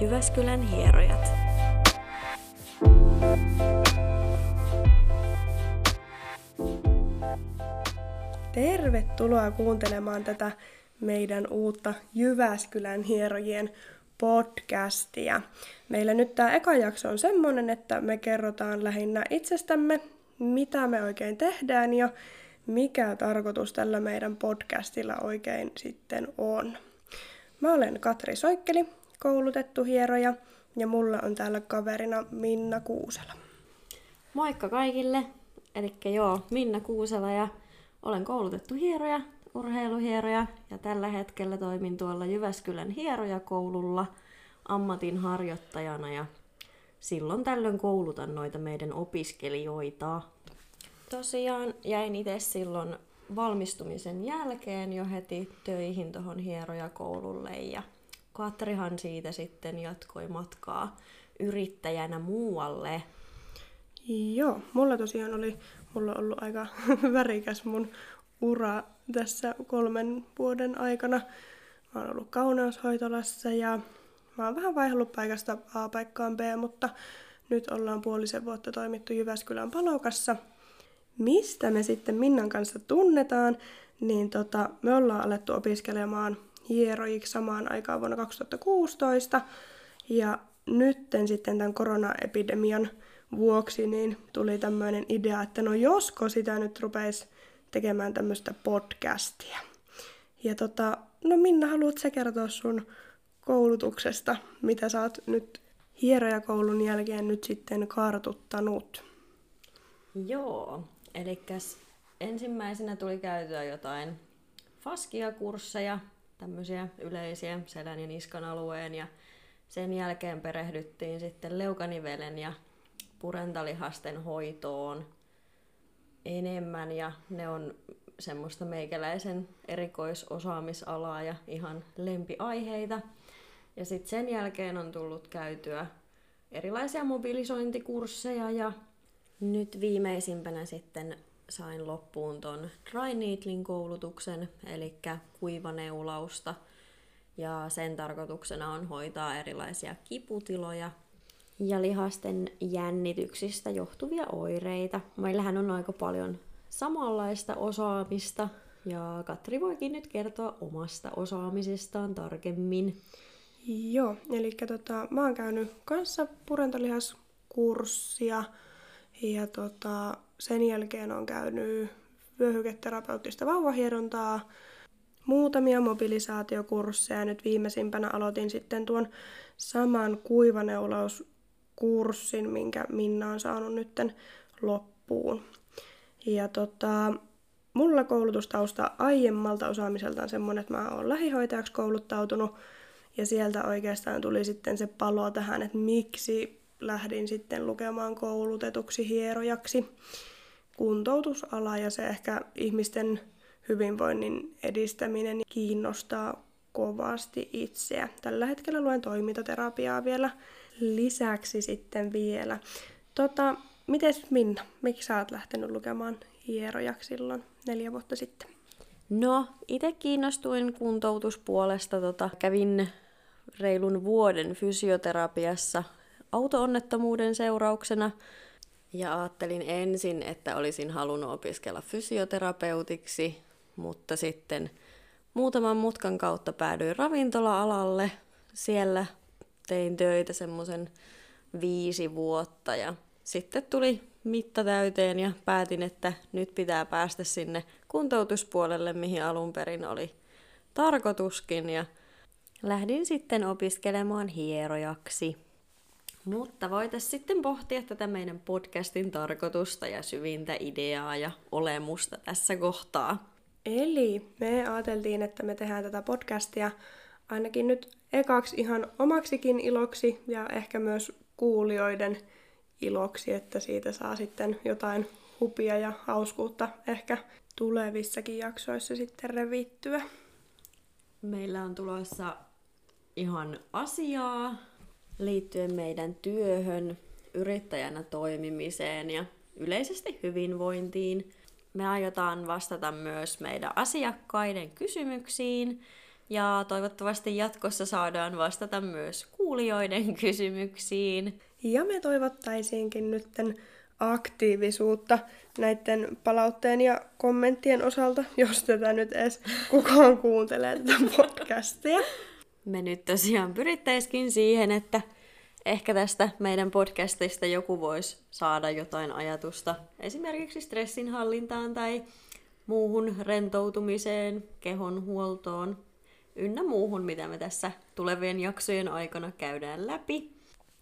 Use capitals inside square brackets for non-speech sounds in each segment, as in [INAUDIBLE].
Jyväskylän hierojat. Tervetuloa kuuntelemaan tätä meidän uutta Jyväskylän hierojien podcastia. Meillä nyt tämä eka jakso on semmonen, että me kerrotaan lähinnä itsestämme, mitä me oikein tehdään ja mikä tarkoitus tällä meidän podcastilla oikein sitten on. Mä olen Katri Soikkeli, koulutettu hieroja, ja mulla on täällä kaverina Minna Kuusela. Moikka kaikille! Eli joo, Minna Kuusela ja olen koulutettu hieroja, urheiluhieroja ja tällä hetkellä toimin tuolla Jyväskylän hierojakoululla ammatin harjoittajana ja silloin tällöin koulutan noita meidän opiskelijoita. Tosiaan jäin itse silloin valmistumisen jälkeen jo heti töihin tuohon hierojakoululle ja Katrihan siitä sitten jatkoi matkaa yrittäjänä muualle. Joo, mulla tosiaan oli, mulla on ollut aika [LAUGHS] värikäs mun ura tässä kolmen vuoden aikana. Mä oon ollut kauneushoitolassa ja mä oon vähän vaihdellut paikasta A paikkaan B, mutta nyt ollaan puolisen vuotta toimittu Jyväskylän palokassa. Mistä me sitten Minnan kanssa tunnetaan, niin tota, me ollaan alettu opiskelemaan hierojiksi samaan aikaan vuonna 2016. Ja nytten sitten tämän koronaepidemian vuoksi niin tuli tämmöinen idea, että no josko sitä nyt rupeisi tekemään tämmöistä podcastia. Ja tota, no Minna, haluat sä kertoa sun koulutuksesta, mitä sä oot nyt hierojakoulun jälkeen nyt sitten kartuttanut? Joo, eli ensimmäisenä tuli käytyä jotain faskia-kursseja, tämmöisiä yleisiä selän ja niskan alueen ja sen jälkeen perehdyttiin sitten leukanivelen ja purentalihasten hoitoon enemmän ja ne on semmoista meikäläisen erikoisosaamisalaa ja ihan lempiaiheita. Ja sitten sen jälkeen on tullut käytyä erilaisia mobilisointikursseja ja nyt viimeisimpänä sitten sain loppuun ton dry needling koulutuksen, eli kuivaneulausta. Ja sen tarkoituksena on hoitaa erilaisia kiputiloja ja lihasten jännityksistä johtuvia oireita. Meillähän on aika paljon samanlaista osaamista, ja Katri voikin nyt kertoa omasta osaamisestaan tarkemmin. Joo, eli tota, mä oon käynyt kanssa purentolihaskurssia ja tota, sen jälkeen on käynyt vyöhyketerapeuttista vauvahierontaa, muutamia mobilisaatiokursseja. Nyt viimeisimpänä aloitin sitten tuon saman kuivaneulauskurssin, minkä Minna on saanut nytten loppuun. Ja tota, mulla koulutustausta aiemmalta osaamiselta on semmoinen, että mä oon lähihoitajaksi kouluttautunut. Ja sieltä oikeastaan tuli sitten se palo tähän, että miksi lähdin sitten lukemaan koulutetuksi hierojaksi. Kuntoutusala ja se ehkä ihmisten hyvinvoinnin edistäminen kiinnostaa kovasti itseä. Tällä hetkellä luen toimintaterapiaa vielä lisäksi sitten vielä. Tota, mites Minna, miksi sä oot lähtenyt lukemaan hierojaksi silloin neljä vuotta sitten? No, itse kiinnostuin kuntoutuspuolesta. Tota, kävin reilun vuoden fysioterapiassa autoonnettomuuden seurauksena. Ja ajattelin ensin, että olisin halunnut opiskella fysioterapeutiksi, mutta sitten muutaman mutkan kautta päädyin ravintola-alalle. Siellä tein töitä semmoisen viisi vuotta ja sitten tuli mitta täyteen ja päätin, että nyt pitää päästä sinne kuntoutuspuolelle, mihin alun perin oli tarkoituskin ja lähdin sitten opiskelemaan hierojaksi. Mutta voitaisiin sitten pohtia tätä meidän podcastin tarkoitusta ja syvintä ideaa ja olemusta tässä kohtaa. Eli me ajateltiin, että me tehdään tätä podcastia ainakin nyt ekaksi ihan omaksikin iloksi ja ehkä myös kuulijoiden iloksi, että siitä saa sitten jotain hupia ja hauskuutta ehkä tulevissakin jaksoissa sitten revittyä. Meillä on tulossa ihan asiaa liittyen meidän työhön, yrittäjänä toimimiseen ja yleisesti hyvinvointiin. Me aiotaan vastata myös meidän asiakkaiden kysymyksiin Ja toivottavasti jatkossa saadaan vastata myös kuulijoiden [LAUGHS] kysymyksiin. Ja me toivottaisiinkin nytten aktiivisuutta näiden palautteen ja kommenttien osalta, jos tätä nyt edes kukaan kuuntelee tätä podcastia. Me nyt tosiaan pyrittäisikin siihen, että ehkä tästä meidän podcastista joku voisi saada jotain ajatusta esimerkiksi stressinhallintaan tai muuhun rentoutumiseen, kehon huoltoon ynnä muuhun, mitä me tässä tulevien jaksojen aikana käydään läpi.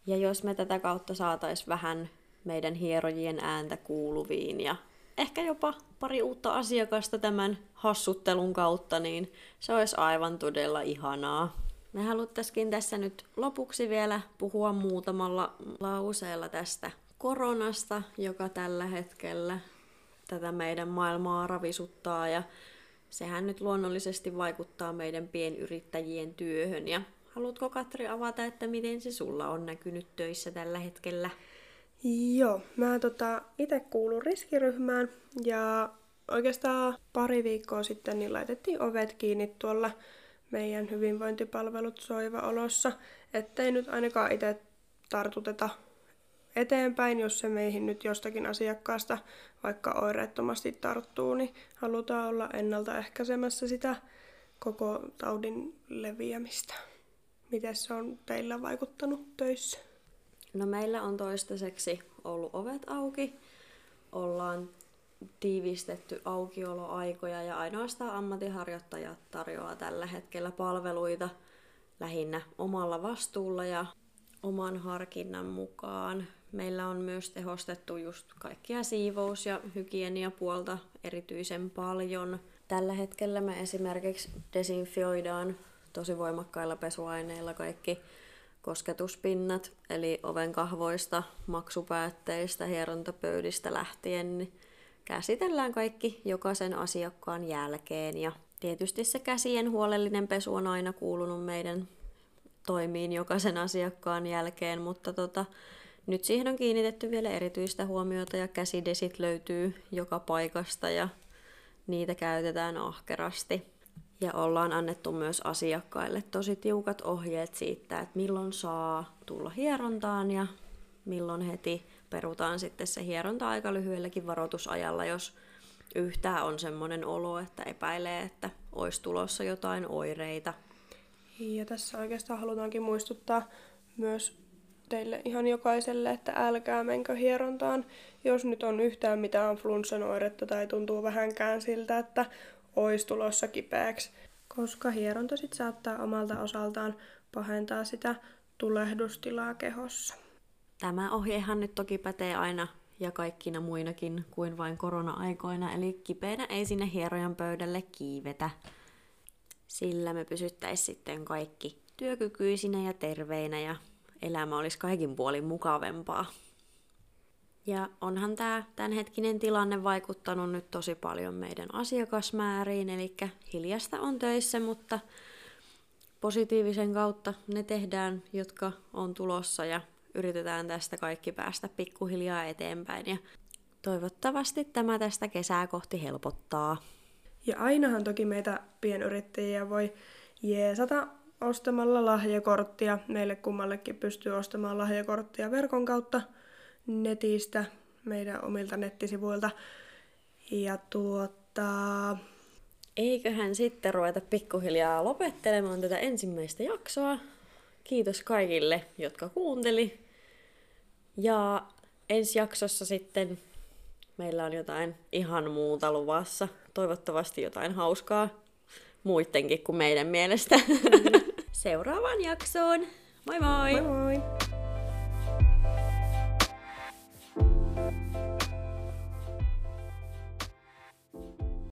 Ja jos me tätä kautta saataisiin vähän meidän hierojien ääntä kuuluviin ja ehkä jopa pari uutta asiakasta tämän hassuttelun kautta, niin se olisi aivan todella ihanaa. Me haluttaisikin tässä nyt lopuksi vielä puhua muutamalla lauseella tästä koronasta, joka tällä hetkellä tätä meidän maailmaa ravisuttaa ja sehän nyt luonnollisesti vaikuttaa meidän pienyrittäjien työhön. Ja haluatko Katri avata, että miten se sulla on näkynyt töissä tällä hetkellä? Joo, mä tota, itse kuulun riskiryhmään ja oikeastaan pari viikkoa sitten niin laitettiin ovet kiinni tuolla meidän hyvinvointipalvelut soiva-olossa, ettei nyt ainakaan itse tartuteta eteenpäin, jos se meihin nyt jostakin asiakkaasta vaikka oireettomasti tarttuu, niin halutaan olla ennaltaehkäisemässä sitä koko taudin leviämistä. Miten se on teillä vaikuttanut töissä? No meillä on toistaiseksi ollut ovet auki. Ollaan tiivistetty aukioloaikoja ja ainoastaan ammattiharjoittajat tarjoaa tällä hetkellä palveluita lähinnä omalla vastuulla ja oman harkinnan mukaan. Meillä on myös tehostettu just kaikkia siivous- ja hygieniapuolta erityisen paljon. Tällä hetkellä me esimerkiksi desinfioidaan tosi voimakkailla pesuaineilla kaikki kosketuspinnat, eli oven kahvoista, maksupäätteistä, hierontapöydistä lähtien, niin käsitellään kaikki jokaisen asiakkaan jälkeen. Ja tietysti se käsien huolellinen pesu on aina kuulunut meidän toimiin jokaisen asiakkaan jälkeen, mutta tota, nyt siihen on kiinnitetty vielä erityistä huomiota ja käsidesit löytyy joka paikasta ja niitä käytetään ahkerasti. Ja ollaan annettu myös asiakkaille tosi tiukat ohjeet siitä, että milloin saa tulla hierontaan ja milloin heti perutaan sitten se hieronta aika lyhyelläkin varoitusajalla, jos yhtään on semmoinen olo, että epäilee, että olisi tulossa jotain oireita. Ja tässä oikeastaan halutaankin muistuttaa myös teille ihan jokaiselle, että älkää menkö hierontaan, jos nyt on yhtään mitään flunssan oiretta tai tuntuu vähänkään siltä, että olisi tulossa kipeäksi, koska hieronta sit saattaa omalta osaltaan pahentaa sitä tulehdustilaa kehossa. Tämä ohjehan nyt toki pätee aina ja kaikkina muinakin kuin vain korona-aikoina, eli kipeänä ei sinne hierojan pöydälle kiivetä. Sillä me pysyttäisiin sitten kaikki työkykyisinä ja terveinä ja elämä olisi kaikin puolin mukavempaa. Ja onhan tämä tämänhetkinen tilanne vaikuttanut nyt tosi paljon meidän asiakasmääriin, eli hiljasta on töissä, mutta positiivisen kautta ne tehdään, jotka on tulossa ja yritetään tästä kaikki päästä pikkuhiljaa eteenpäin. Ja toivottavasti tämä tästä kesää kohti helpottaa. Ja ainahan toki meitä pienyrittäjiä voi jeesata ostamalla lahjakorttia. Meille kummallekin pystyy ostamaan lahjakorttia verkon kautta netistä, meidän omilta nettisivuilta. Ja tuota... Eiköhän sitten ruveta pikkuhiljaa lopettelemaan tätä ensimmäistä jaksoa. Kiitos kaikille, jotka kuunteli. Ja ensi jaksossa sitten meillä on jotain ihan muuta luvassa. Toivottavasti jotain hauskaa muidenkin kuin meidän mielestä. [LAUGHS] Seuraavaan jaksoon. Moi moi! Moi moi!